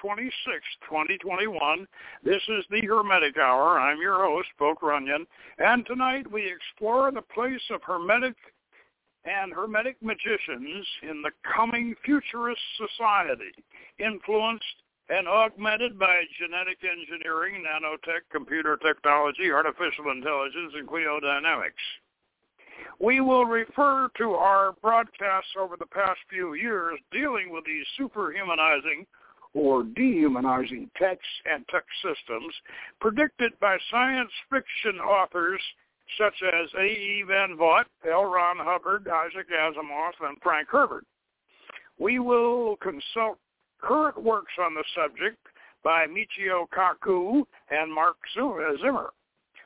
Thursday, 26, 2021. This is the Hermetic Hour. I'm your host, Poke Runyon, and tonight we explore the place of Hermetic and Hermetic magicians in the coming futurist society, influenced and augmented by genetic engineering, nanotech, computer technology, artificial intelligence, and cliodynamics. We will refer to our broadcasts over the past few years dealing with these superhumanizing or dehumanizing techs and tech systems predicted by science fiction authors such as A.E. Van Vogt, L. Ron Hubbard, Isaac Asimov, and Frank Herbert. We will consult current works on the subject by Michio Kaku and Marc Zimmer.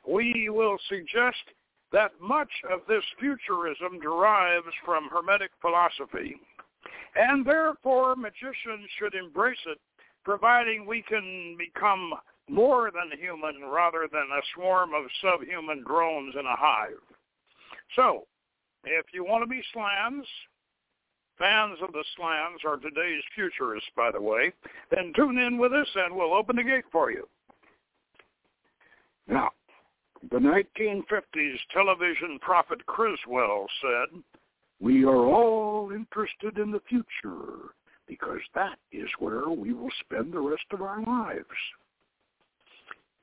We will suggest that much of this futurism derives from Hermetic philosophy, and therefore magicians should embrace it, providing we can become more than human rather than a swarm of subhuman drones in a hive. So, if you want to be Slans, fans of the Slans are today's futurists, by the way, then tune in with us and we'll open the gate for you. Now, the 1950s television prophet Criswell said, We are all interested in the future because that is where we will spend the rest of our lives.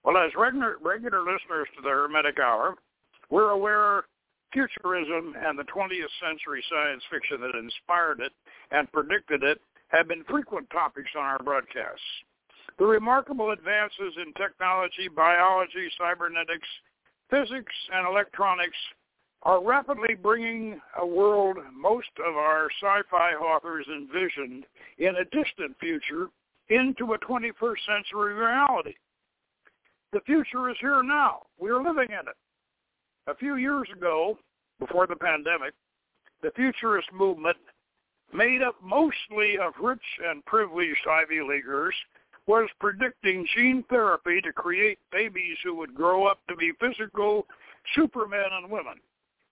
Well, as regular, regular listeners to the Hermetic Hour, we're aware futurism and the 20th century science fiction that inspired it and predicted it have been frequent topics on our broadcasts. The remarkable advances in technology, biology, cybernetics, physics and electronics are rapidly bringing a world most of our sci-fi authors envisioned in a distant future into a 21st century reality. The future is here now. We are living in it. A few years ago, before the pandemic, the futurist movement, made up mostly of rich and privileged Ivy Leaguers, was predicting gene therapy to create babies who would grow up to be physical supermen and women.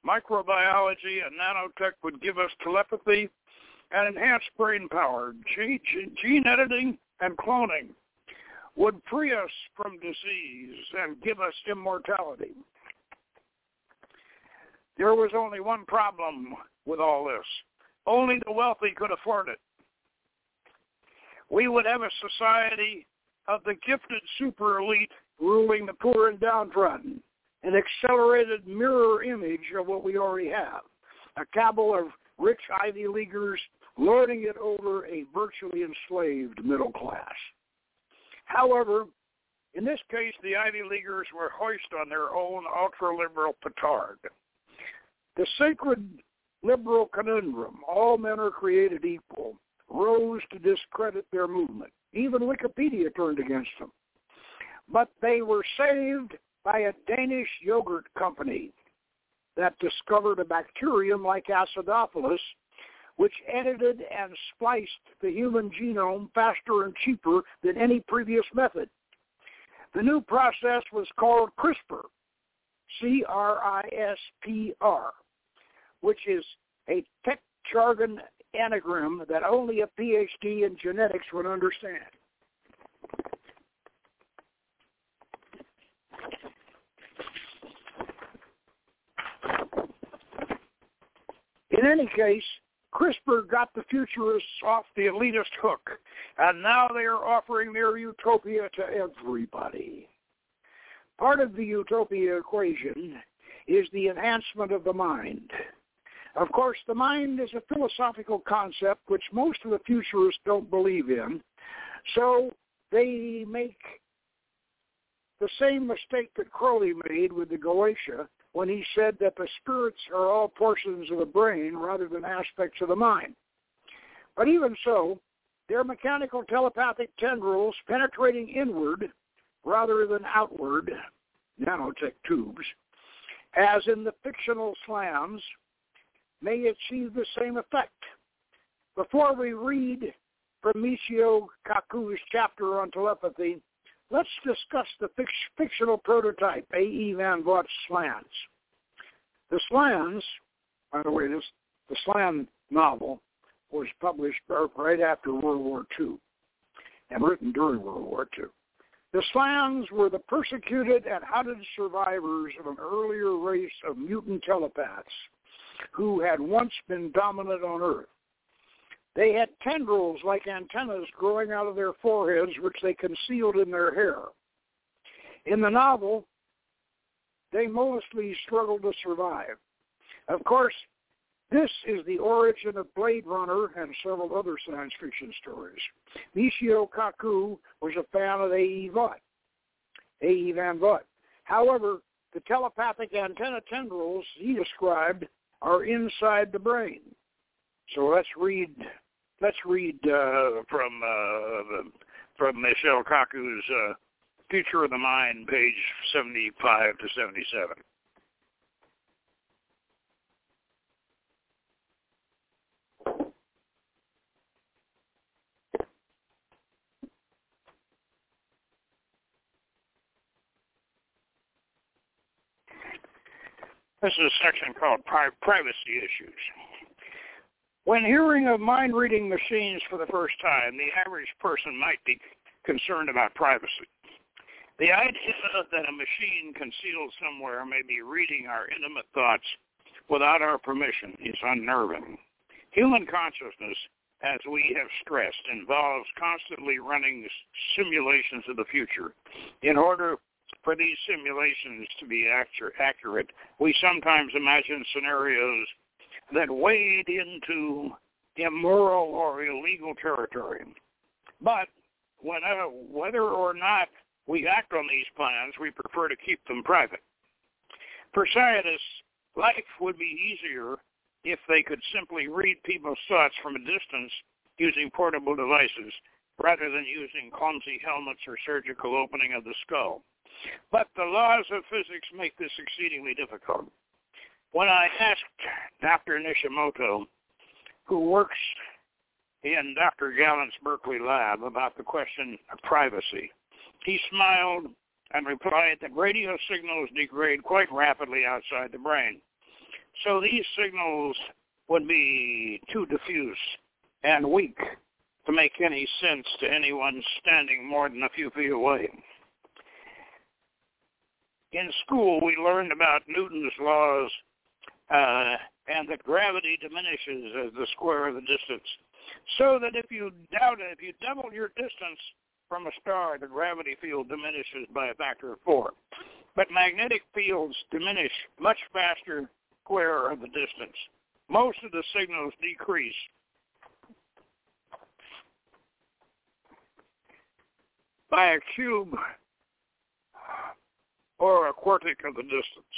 Microbiology and nanotech would give us telepathy and enhanced brain power. Gene editing and cloning would free us from disease and give us immortality. There was only one problem with all this. Only the wealthy could afford it we would have a society of the gifted super elite ruling the poor and downtrodden, an accelerated mirror image of what we already have, a cabal of rich Ivy Leaguers lording it over a virtually enslaved middle class. However, in this case, the Ivy Leaguers were hoist on their own ultra-liberal petard. The sacred liberal conundrum, all men are created equal, rose to discredit their movement. Even Wikipedia turned against them. But they were saved by a Danish yogurt company that discovered a bacterium like acidophilus, which edited and spliced the human genome faster and cheaper than any previous method. The new process was called CRISPR, C-R-I-S-P-R, which is a tech jargon anagram that only a PhD in genetics would understand. In any case, CRISPR got the futurists off the elitist hook, and now they are offering their utopia to everybody. Part of the utopia equation is the enhancement of the mind. Of course, the mind is a philosophical concept which most of the futurists don't believe in. So they make the same mistake that Crowley made with the Goetia when he said that the spirits are all portions of the brain rather than aspects of the mind. But even so, they're mechanical telepathic tendrils penetrating inward rather than outward, nanotech tubes, as in the fictional Slans may achieve the same effect. Before we read from Michio Kaku's chapter on telepathy, let's discuss the fictional prototype, A.E. Van Vogt's Slans. The Slans, by the way, this the Slan novel was published right after World War II. and written during World War II. The Slans were the persecuted and hunted survivors of an earlier race of mutant telepaths who had once been dominant on Earth. They had tendrils like antennas growing out of their foreheads, which they concealed in their hair. In the novel, they mostly struggled to survive. Of course, this is the origin of Blade Runner and several other science fiction stories. Michio Kaku was a fan of A.E. Vogt, A.E. Van Vogt. However, the telepathic antenna tendrils he described are inside the brain. So let's read let's read uh, from uh, from Michio Kaku's uh, Future of the Mind, page 75 to 77. This is a section called pri- Privacy Issues. When hearing of mind-reading machines for the first time, the average person might be concerned about privacy. The idea that a machine concealed somewhere may be reading our intimate thoughts without our permission is unnerving. Human consciousness, as we have stressed, involves constantly running simulations of the future in order for these simulations to be accurate, we sometimes imagine scenarios that wade into immoral or illegal territory. But whenever, whether or not we act on these plans, we prefer to keep them private. For scientists, life would be easier if they could simply read people's thoughts from a distance using portable devices rather than using clumsy helmets or surgical opening of the skull. But the laws of physics make this exceedingly difficult. When I asked Dr. Nishimoto, who works in Dr. Gallant's Berkeley lab about the question of privacy, he smiled and replied that radio signals degrade quite rapidly outside the brain. So these signals would be too diffuse and weak to make any sense to anyone standing more than a few feet away in school we learned about Newton's laws uh, and that gravity diminishes as the square of the distance. So that if you doubt it, if you double your distance from a star, the gravity field diminishes by a factor of four. But magnetic fields diminish much faster square of the distance. Most of the signals decrease by a cube or a quartic of the distance.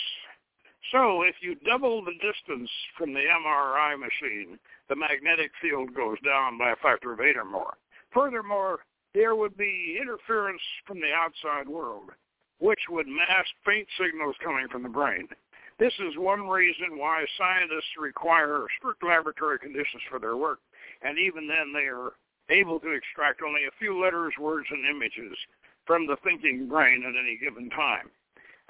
So if you double the distance from the MRI machine, the magnetic field goes down by a factor of eight or more. Furthermore, there would be interference from the outside world, which would mask faint signals coming from the brain. This is one reason why scientists require strict laboratory conditions for their work, and even then they are able to extract only a few letters, words, and images from the thinking brain at any given time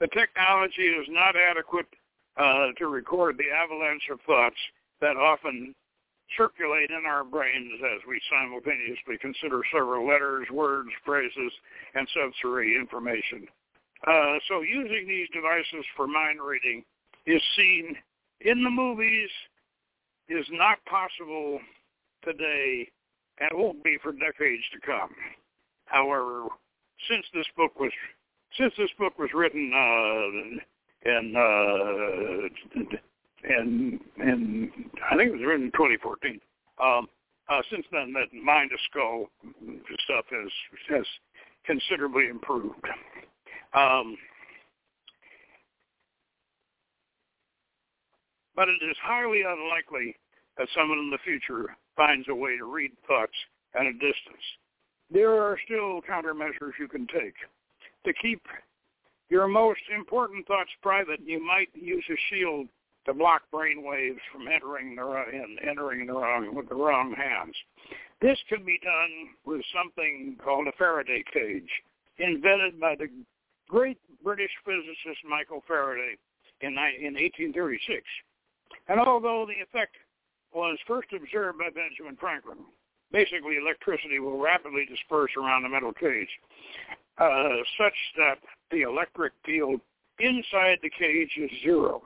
the technology is not adequate uh, to record the avalanche of thoughts that often circulate in our brains as we simultaneously consider several letters, words, phrases, and sensory information. Uh, so using these devices for mind reading is seen in the movies, is not possible today, and won't be for decades to come. However, since this book was since this book was written uh, and uh, and and I think it was written in 2014. Um, uh, since then, that mind skull stuff has has considerably improved. Um, but it is highly unlikely that someone in the future finds a way to read thoughts at a distance. There are still countermeasures you can take to keep your most important thoughts private, you might use a shield to block brain waves from entering the in, entering the wrong with the wrong hands. This can be done with something called a Faraday cage, invented by the great British physicist Michael Faraday in, in 1836. And although the effect was first observed by Benjamin Franklin, basically electricity will rapidly disperse around the metal cage, uh, such that the electric field inside the cage is zero.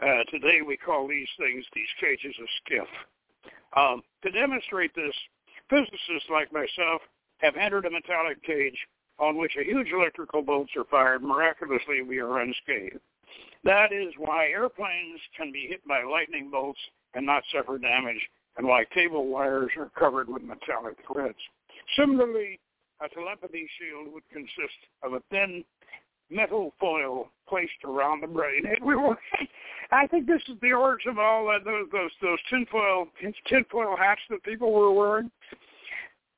Uh, today we call these things, these cages, a SCIF. Um, to demonstrate this, physicists like myself have entered a metallic cage on which a huge electrical bolts are fired. Miraculously, we are unscathed. That is why airplanes can be hit by lightning bolts and not suffer damage, and why cable wires are covered with metallic threads. Similarly, a telepathy shield would consist of a thin metal foil placed around the brain. I think this is the origin of all that, those those those tinfoil tinfoil hats that people were wearing.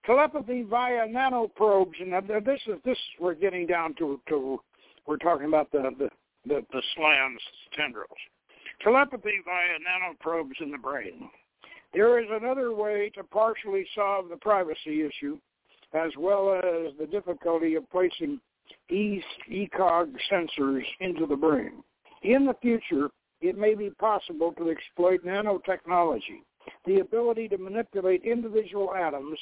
Telepathy via nanoprobes, and this is this we're getting down to to we're talking about the the the, the slans tendrils. Telepathy via nanoprobes in the brain. There is another way to partially solve the privacy issue, as well as the difficulty of placing ECOG sensors into the brain. In the future, it may be possible to exploit nanotechnology, the ability to manipulate individual atoms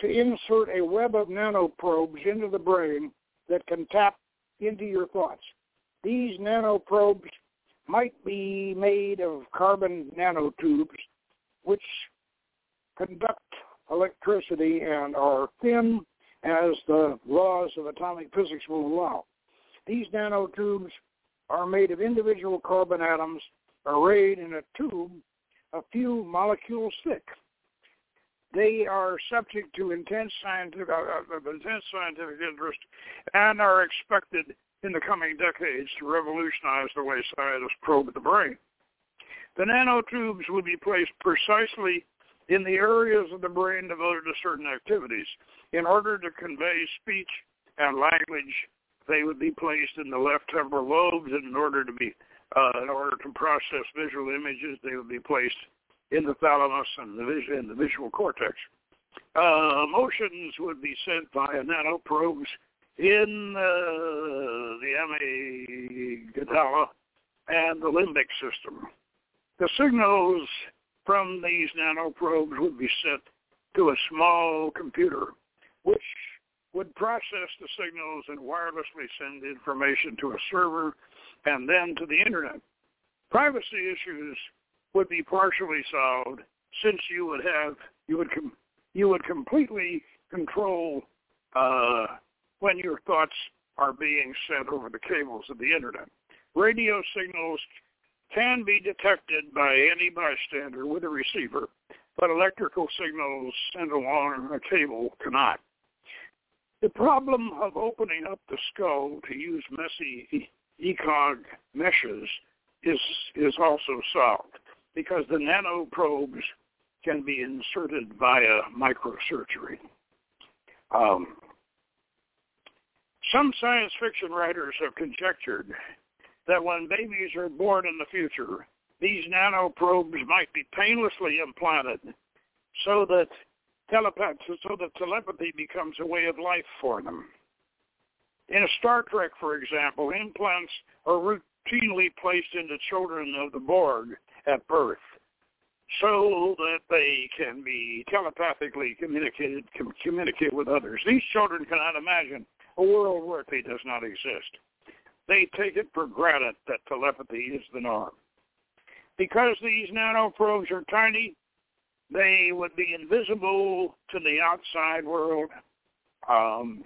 to insert a web of nanoprobes into the brain that can tap into your thoughts. These nanoprobes might be made of carbon nanotubes, which conduct electricity and are thin as the laws of atomic physics will allow. These nanotubes are made of individual carbon atoms arrayed in a tube a few molecules thick. They are subject to intense scientific, uh, uh intense scientific interest and are expected in the coming decades to revolutionize the way scientists probe the brain. The nanotubes would be placed precisely in the areas of the brain devoted to certain activities. In order to convey speech and language, they would be placed in the left temporal lobes, and in order to be, uh, in order to process visual images, they would be placed in the thalamus and the, vis- the visual cortex. Uh, emotions would be sent via nanoprobes in uh, the amygdala and the limbic system. The signals from these nanoprobes would be sent to a small computer, which would process the signals and wirelessly send information to a server and then to the internet. Privacy issues would be partially solved since you would have you would com- you would completely control uh, when your thoughts are being sent over the cables of the internet. Radio signals can be detected by any bystander with a receiver, but electrical signals sent along a cable cannot. The problem of opening up the skull to use messy ECOG meshes is, is also solved because the nanoprobes can be inserted via microsurgery. Um, some science fiction writers have conjectured that when babies are born in the future, these nanoprobes might be painlessly implanted so that telepath so that telepathy becomes a way of life for them. In Star Trek, for example, implants are routinely placed into children of the Borg at birth so that they can be telepathically communicated com- communicate with others. These children cannot imagine a world where they does not exist. They take it for granted that telepathy is the norm. Because these nanoprobes are tiny, they would be invisible to the outside world. Um,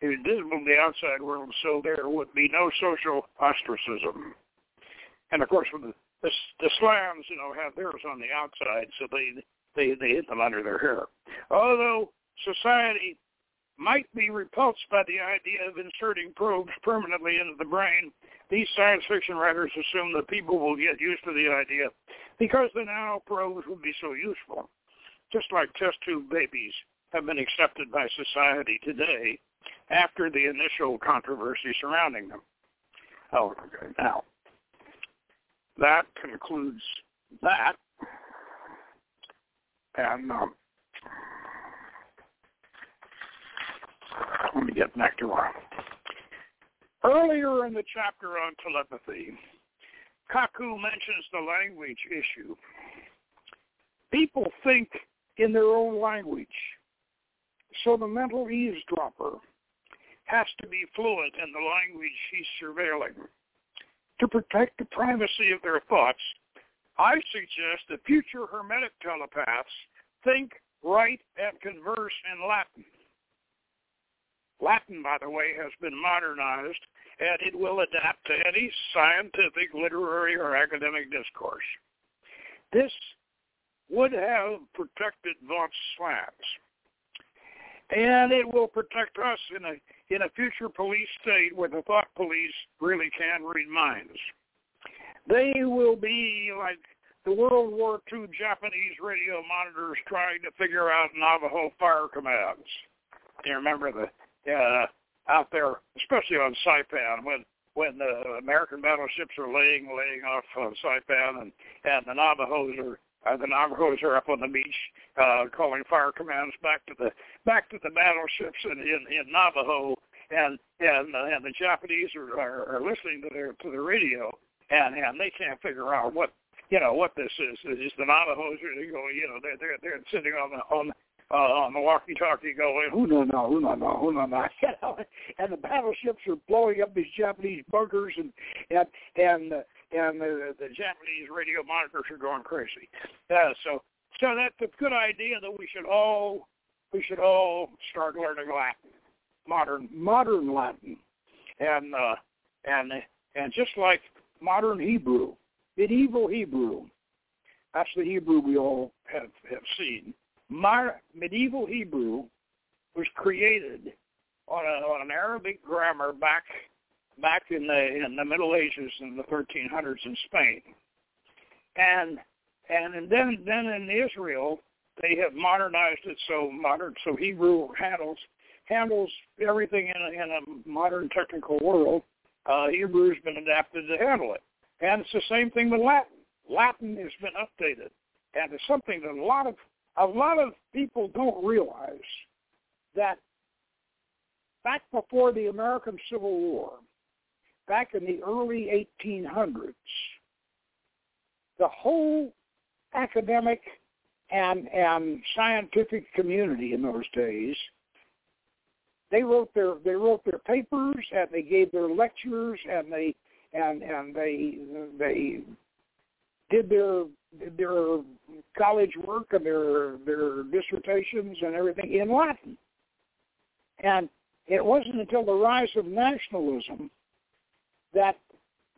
invisible to the outside world, so there would be no social ostracism. And of course, the, the, the Slans, you know, have theirs on the outside, so they they they hit them under their hair. Although society might be repulsed by the idea of inserting probes permanently into the brain, these science fiction writers assume that people will get used to the idea because the nanoprobes will be so useful. Just like test tube babies have been accepted by society today after the initial controversy surrounding them. Oh, okay. Now, that concludes that. And um, let me get back to our earlier in the chapter on telepathy. Kaku mentions the language issue. People think in their own language. So the mental eavesdropper has to be fluent in the language he's surveilling. To protect the privacy of their thoughts, I suggest that future Hermetic telepaths think, write, and converse in Latin. Latin, by the way, has been modernized, and it will adapt to any scientific, literary, or academic discourse. This would have protected von Slats. And it will protect us in a in a future police state where the thought police really can read minds. They will be like the World War II Japanese radio monitors trying to figure out Navajo fire commands. You remember the uh, out there, especially on Saipan, when when the American battleships are laying laying off on Saipan, and and the Navajos are uh, the Navajos are up on the beach uh, calling fire commands back to the back to the battleships in in, in Navajo, and and uh, and the Japanese are, are are listening to their to the radio, and and they can't figure out what you know what this is. Is the Navajos are going? You know, they're they're they're sitting on the on uh, on the walkie-talkie going, who no no, who no no, who no no, and the battleships are blowing up these Japanese bunkers, and and and uh, and the, the Japanese radio monitors are going crazy. Uh, so so that's a good idea that we should all we should all start learning Latin, modern modern Latin, and uh, and and just like modern Hebrew, medieval Hebrew. That's the Hebrew we all have have seen Mar- medieval Hebrew was created on, a, on an Arabic grammar back back in the in the Middle Ages in the 1300s in Spain, and and then then in Israel they have modernized it so modern so Hebrew handles handles everything in a, in a modern technical world. Uh, Hebrew has been adapted to handle it, and it's the same thing with Latin. Latin has been updated, and it's something that a lot of a lot of people don't realize that back before the American Civil War, back in the early 1800s, the whole academic and and scientific community in those days they wrote their they wrote their papers and they gave their lectures and they and and they they did their their college work and their their dissertations and everything in Latin. And it wasn't until the rise of nationalism that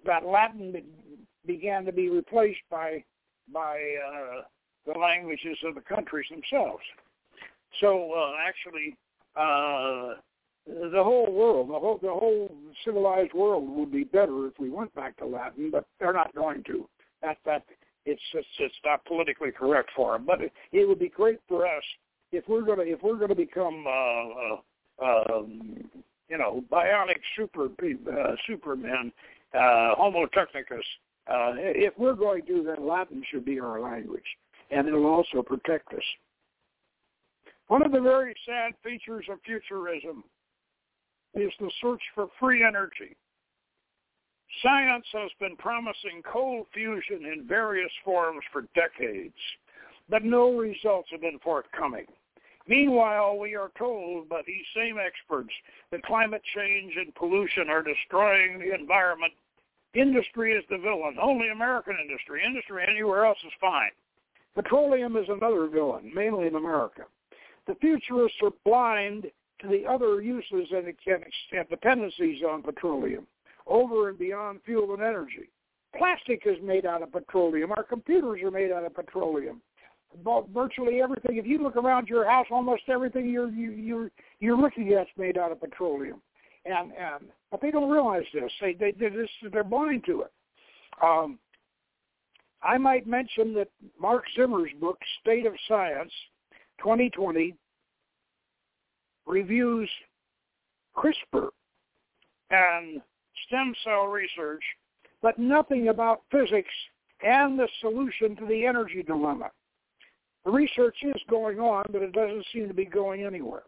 that Latin began to be replaced by by uh, the languages of the countries themselves. So uh, actually, uh, the whole world, the whole the whole civilized world would be better if we went back to Latin, but they're not going to. That that it's just it's not politically correct for them. But it, it would be great for us if we're gonna if we're gonna become uh, uh, um, you know bionic super uh, supermen, uh, Homo technicus. Uh, if we're going to, then Latin should be our language, and it'll also protect us. One of the very sad features of futurism is the search for free energy. Science has been promising cold fusion in various forms for decades, but no results have been forthcoming. Meanwhile, we are told by these same experts that climate change and pollution are destroying the environment. Industry is the villain. Only American industry. Industry anywhere else is fine. Petroleum is another villain, mainly in America. The futurists are blind to the other uses and dependencies on petroleum over and beyond fuel and energy. Plastic is made out of petroleum. Our computers are made out of petroleum. Virtually everything. If you look around your house, almost everything you're you, you're you're looking at is made out of petroleum. And and but they don't realize this. They they they're, just, they're blind to it. Um, I might mention that Marc Zimmer's book, State of Science, 2020, reviews CRISPR and stem cell research, but nothing about physics and the solution to the energy dilemma. The research is going on, but it doesn't seem to be going anywhere.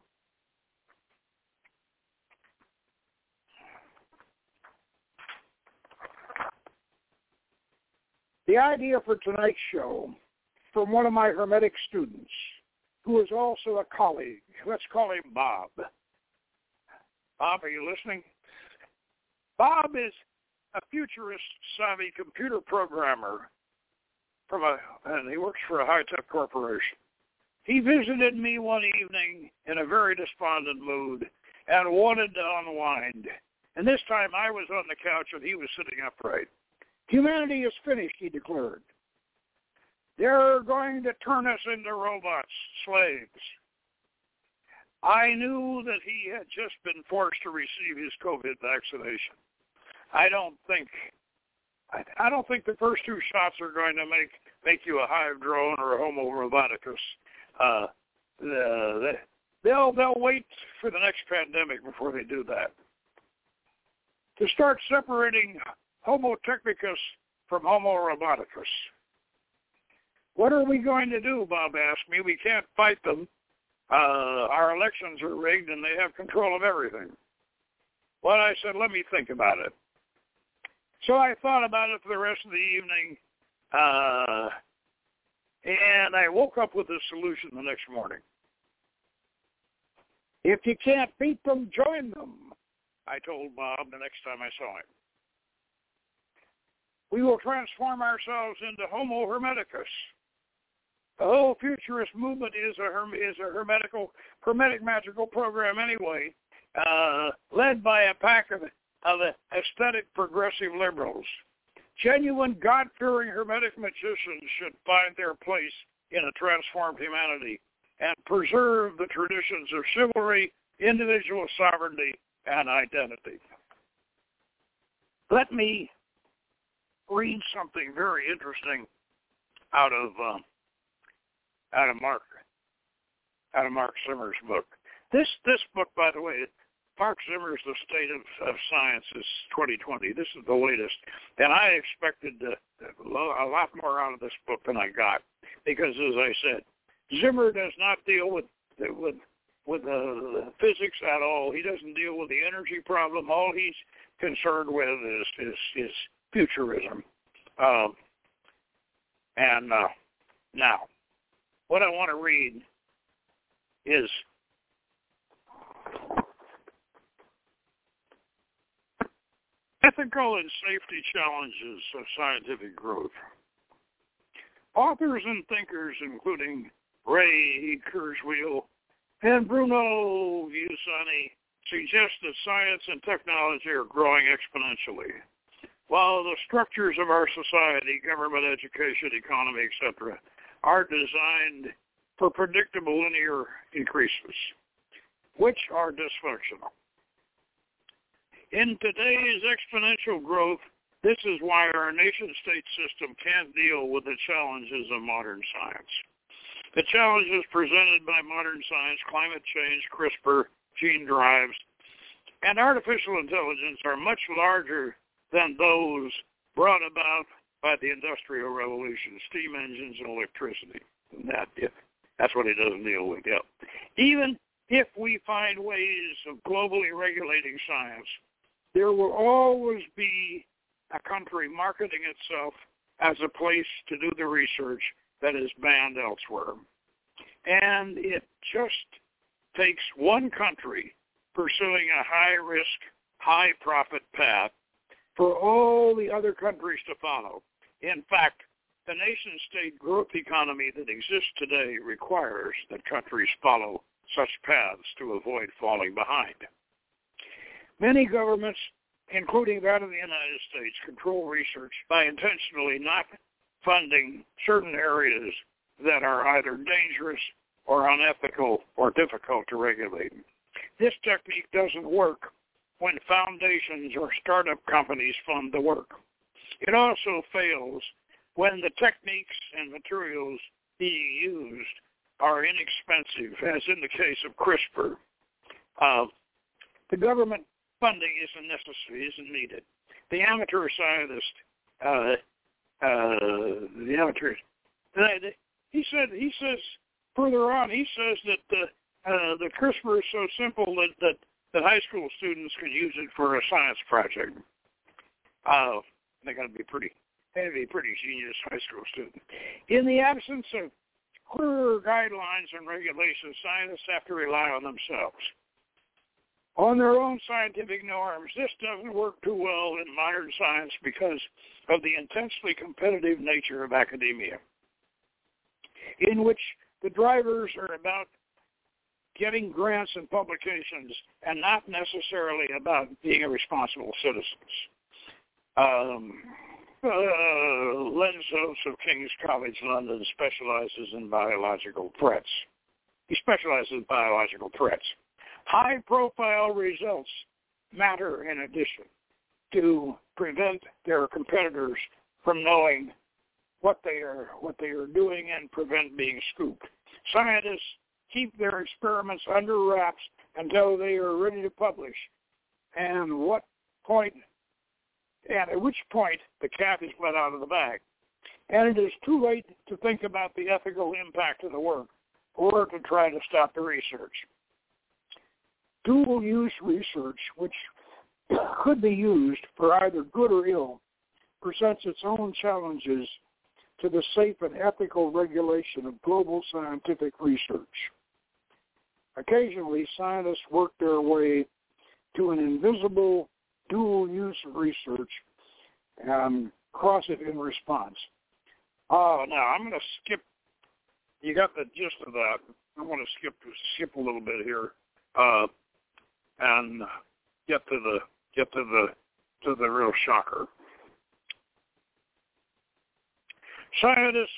The idea for tonight's show from one of my Hermetic students, who is also a colleague. Let's call him Bob. Bob, are you listening? Bob is a futurist savvy computer programmer from a, and he works for a high-tech corporation. He visited me one evening in a very despondent mood and wanted to unwind. And this time I was on the couch and he was sitting upright. Humanity is finished, he declared. They're going to turn us into robots, slaves. I knew that he had just been forced to receive his COVID vaccination. I don't think I, I don't think the first two shots are going to make make you a hive drone or a Homo roboticus. Uh, the, they'll they'll wait for the next pandemic before they do that. To start separating Homo technicus from Homo roboticus. What are we going to do? Bob asked me. We can't fight them. Uh, our elections are rigged and they have control of everything. Well, I said, let me think about it. So I thought about it for the rest of the evening, uh, and I woke up with a solution the next morning. If you can't beat them, join them, I told Bob the next time I saw him. We will transform ourselves into Homo Hermeticus. The whole futurist movement is a is a hermetical hermetic magical program anyway, uh, led by a pack of of aesthetic progressive liberals. Genuine God-fearing Hermetic magicians should find their place in a transformed humanity and preserve the traditions of chivalry, individual sovereignty, and identity. Let me read something very interesting out of uh, out of Marc out of Marc Zimmer's book. This this book, by the way, Marc Zimmer's The State of, of Science is 2020. This is the latest. And I expected a lot more out of this book than I got because, as I said, Zimmer does not deal with with with uh, physics at all. He doesn't deal with the energy problem. All he's concerned with is is, is futurism. Um, and uh, now, what I want to read is Ethical and safety challenges of scientific growth. Authors and thinkers including Ray Kurzweil and Bruno Giussani suggest that science and technology are growing exponentially, while the structures of our society, government, education, economy, etc., are designed for predictable linear increases, which are dysfunctional. In today's exponential growth, this is why our nation-state system can't deal with the challenges of modern science. The challenges presented by modern science, climate change, CRISPR, gene drives, and artificial intelligence are much larger than those brought about by the Industrial Revolution, steam engines and electricity. And that, that's what it doesn't deal with. Yeah. Even if we find ways of globally regulating science, there will always be a country marketing itself as a place to do the research that is banned elsewhere. And it just takes one country pursuing a high-risk, high-profit path for all the other countries to follow. In fact, the nation-state growth economy that exists today requires that countries follow such paths to avoid falling behind. Many governments, including that of the United States, control research by intentionally not funding certain areas that are either dangerous or unethical or difficult to regulate. This technique doesn't work when foundations or startup companies fund the work. It also fails when the techniques and materials being used are inexpensive, as in the case of CRISPR. Uh, the government funding isn't necessary, isn't needed. The amateur scientist, uh, uh, the amateur, he said, he says further on, he says that the uh, the CRISPR is so simple that, that that high school students can use it for a science project. Uh, they got to be pretty Had to be pretty genius high school student. In the absence of clearer guidelines and regulations, scientists have to rely on themselves. On their own scientific norms, this doesn't work too well in modern science because of the intensely competitive nature of academia, in which the drivers are about getting grants and publications and not necessarily about being a responsible citizen. Um, uh, of King's College London specializes in biological threats. He specializes in biological threats. High-profile results matter in addition to prevent their competitors from knowing what they are what they are doing and prevent being scooped. Scientists keep their experiments under wraps until they are ready to publish. And what point and at which point the cat is let out of the bag. And it is too late to think about the ethical impact of the work or to try to stop the research. Dual-use research, which could be used for either good or ill, presents its own challenges to the safe and ethical regulation of global scientific research. Occasionally, scientists work their way to an invisible dual use research and cross it in response. Uh, now, I'm going to skip. You got the gist of that. I want to skip skip a little bit here, uh, and get to the get to the to the real shocker. Scientists,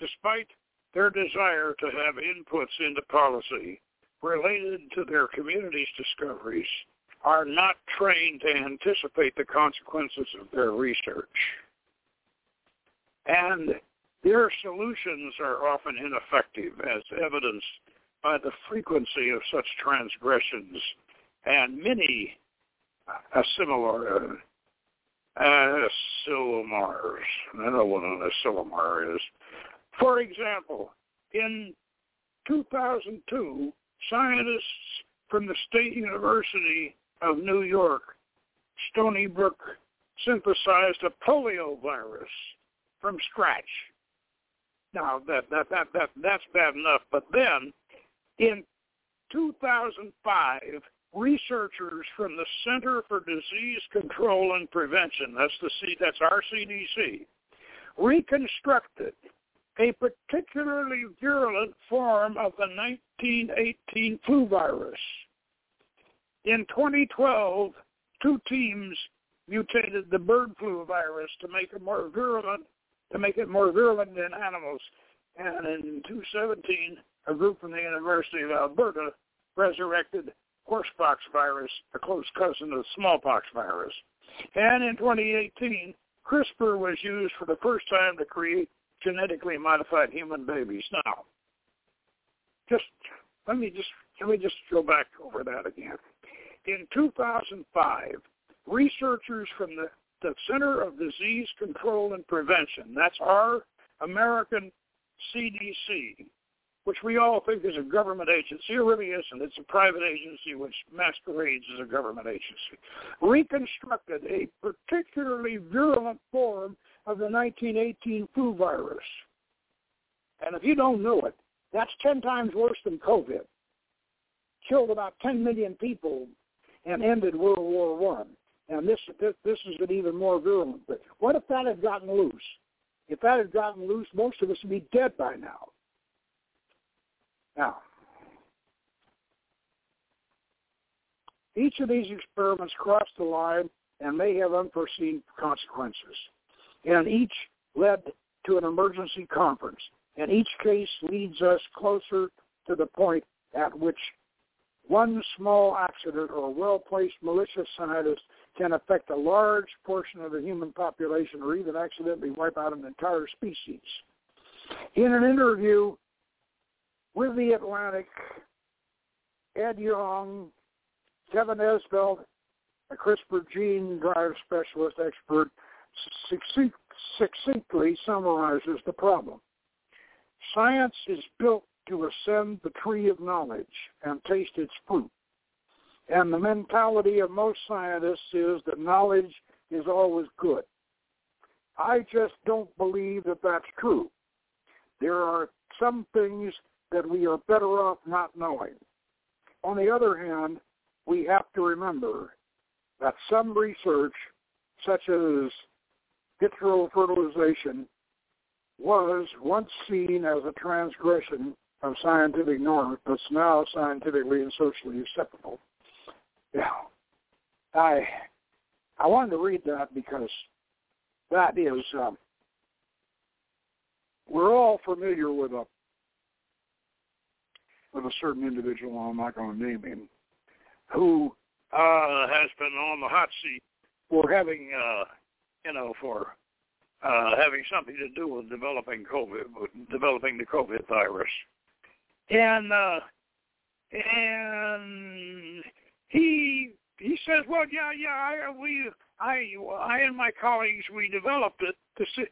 despite their desire to have inputs into policy related to their community's discoveries, are not trained to anticipate the consequences of their research. And their solutions are often ineffective, as evidenced by the frequency of such transgressions and many assimilar uh, asilomars. I know what an asilomar is. For example, in 2002, scientists from the State University of New York, Stony Brook synthesized a polio virus from scratch. Now that that that that that's bad enough, but then in 2005, researchers from the Center for Disease Control and Prevention, that's the C, that's our CDC, reconstructed a particularly virulent form of the 1918 flu virus in 2012, two teams mutated the bird flu virus to make it more virulent, to make it more virulent in animals. And in 2017, a group from the University of Alberta resurrected horsepox virus, a close cousin of smallpox virus. And in 2018, CRISPR was used for the first time to create genetically modified human babies. Now, just let me just let me just go back over that again. In 2005, researchers from the, the Center of Disease Control and Prevention, that's our American CDC, which we all think is a government agency. It really isn't. It's a private agency which masquerades as a government agency. Reconstructed a particularly virulent form of the 1918 flu virus. And if you don't know it, that's 10 times worse than COVID. Killed about 10 million people and ended World War One. And this, this this is an even more virulent. But what if that had gotten loose? If that had gotten loose, most of us would be dead by now. Now, each of these experiments crossed the line and may have unforeseen consequences. And each led to an emergency conference. And each case leads us closer to the point at which one small accident or well-placed malicious scientist can affect a large portion of the human population or even accidentally wipe out an entire species. In an interview with The Atlantic, Ed Yong, Kevin Esvelt, a CRISPR gene drive specialist expert, succinctly summarizes the problem. Science is built to ascend the tree of knowledge and taste its fruit. And the mentality of most scientists is that knowledge is always good. I just don't believe that that's true. There are some things that we are better off not knowing. On the other hand, we have to remember that some research, such as heterofertilization, was once seen as a transgression of scientific norms, but now scientifically and socially acceptable. Yeah, I I wanted to read that because that is um, we're all familiar with a with a certain individual. I'm not going to name him, who uh, has been on the hot seat for having, uh, you know, for uh, having something to do with developing COVID, with developing the COVID virus, and uh, and he he says, well, yeah, yeah, I, we, I, I and my colleagues, we developed it to see,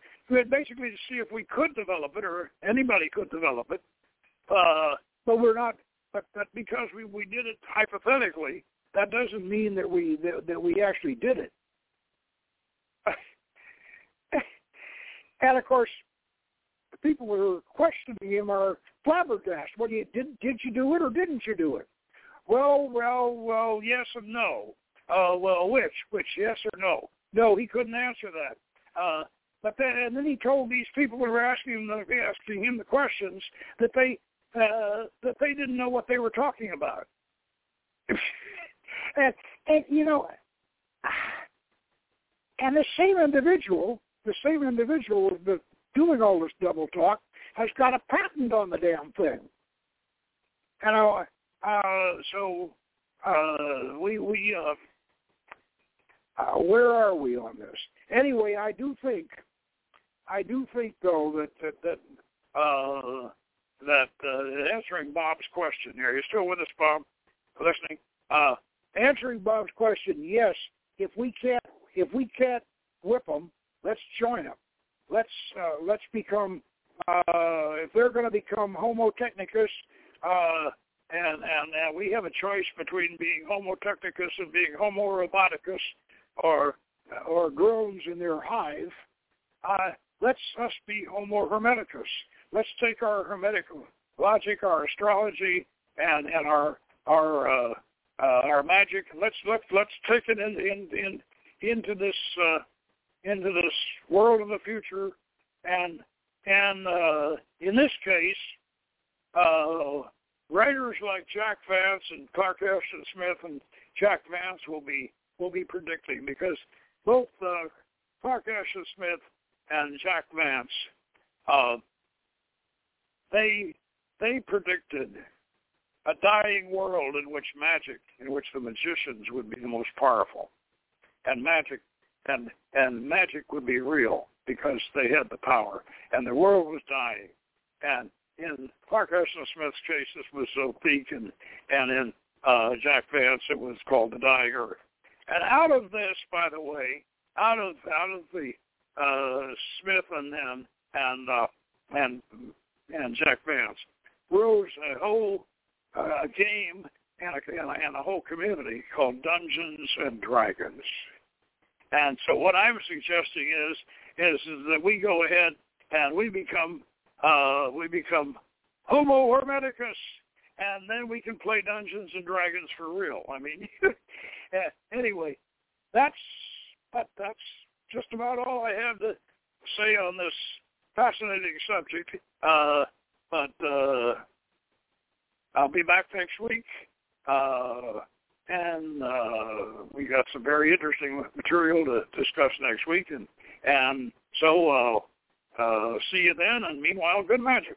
basically to see if we could develop it or anybody could develop it. Uh, but we're not, but, but because we, we did it hypothetically, that doesn't mean that we, that, that we actually did it. and of course, the people who are questioning him are flabbergasted. What you did? Did you do it or didn't you do it? Well, well, well, yes and no. Uh, well, which, which, yes or no? No, he couldn't answer that. Uh, but then, and then he told these people who were asking him, asking him the questions that they uh, that they didn't know what they were talking about. and, and you know, and the same individual, the same individual that's doing all this double talk, has got a patent on the damn thing. You know, uh, so uh, we we uh, uh, where are we on this? Anyway, I do think I do think though that that that uh, that uh, answering Bob's question here. You still with us, Bob? Listening? Uh, answering Bob's question. Yes, if we can't if we can't whip them, let's join them. Let's uh, let's become uh, if they're going to become Homo technicus. Uh, and and uh, we have a choice between being Homo technicus and being Homo roboticus, or or drones in their hive. Uh, let's us be Homo hermeticus. Let's take our hermetic logic, our astrology, and and our our uh, uh, our magic. Let's let let's take it in in, in into this uh, into this world of the future, and and uh, in this case, uh, writers like Jack Vance and Clark Ashton Smith and Jack Vance will be will be predicting because both uh, Clark Ashton Smith and Jack Vance uh, they they predicted a dying world in which magic, in which the magicians would be the most powerful, and magic and and magic would be real because they had the power, and the world was dying, and in Clark Ashton Smith's case, this was Zothique, and and in uh, Jack Vance, it was called the Dying Earth. And out of this, by the way, out of out of the uh, Smith and and and uh, and and Jack Vance rose a whole uh, game and a, and a whole community called Dungeons and Dragons. And so what I'm suggesting is is, that we go ahead and we become uh, we become Homo Hermeticus, and then we can play Dungeons and Dragons for real. I mean, anyway, that's that, that's just about all I have to say on this fascinating subject. Uh, but uh, I'll be back next week. Uh, and uh, we got some very interesting material to discuss next week, and and so uh, uh, see you then, and meanwhile, good magic.